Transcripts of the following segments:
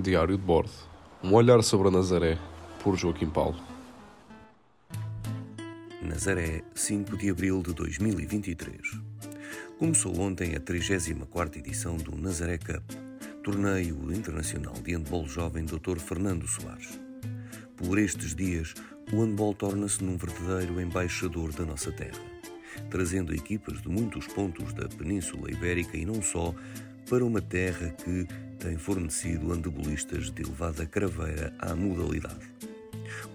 Diário de bordo. Um olhar sobre a Nazaré, por Joaquim Paulo. Nazaré, 5 de abril de 2023. Começou ontem a 34ª edição do Nazaré Cup, torneio internacional de handball jovem Dr. Fernando Soares. Por estes dias, o handball torna-se num verdadeiro embaixador da nossa terra, trazendo equipas de muitos pontos da Península Ibérica e não só para uma terra que tem fornecido handebolistas de elevada craveira à modalidade.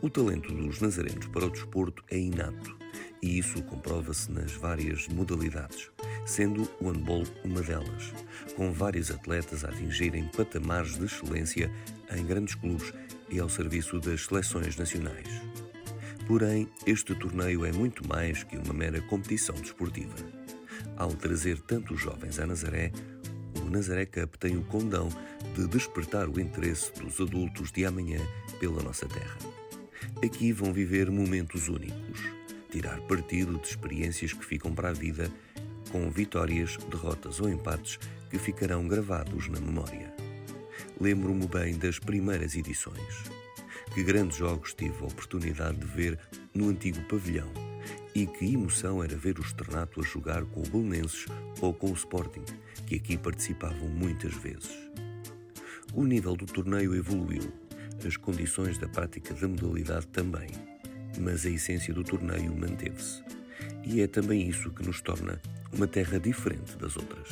O talento dos nazarenos para o desporto é inato e isso comprova-se nas várias modalidades, sendo o handball uma delas, com vários atletas a atingirem patamares de excelência em grandes clubes e ao serviço das seleções nacionais. Porém, este torneio é muito mais que uma mera competição desportiva. Ao trazer tantos jovens a Nazaré, o Nazaré Cup tem o condão de despertar o interesse dos adultos de amanhã pela nossa terra. Aqui vão viver momentos únicos, tirar partido de experiências que ficam para a vida, com vitórias, derrotas ou empates que ficarão gravados na memória. Lembro-me bem das primeiras edições. Que grandes jogos tive a oportunidade de ver no antigo pavilhão e que emoção era ver o Externato a jogar com o Belenenses ou com o Sporting, que aqui participavam muitas vezes. O nível do torneio evoluiu, as condições da prática da modalidade também, mas a essência do torneio manteve-se. E é também isso que nos torna uma terra diferente das outras.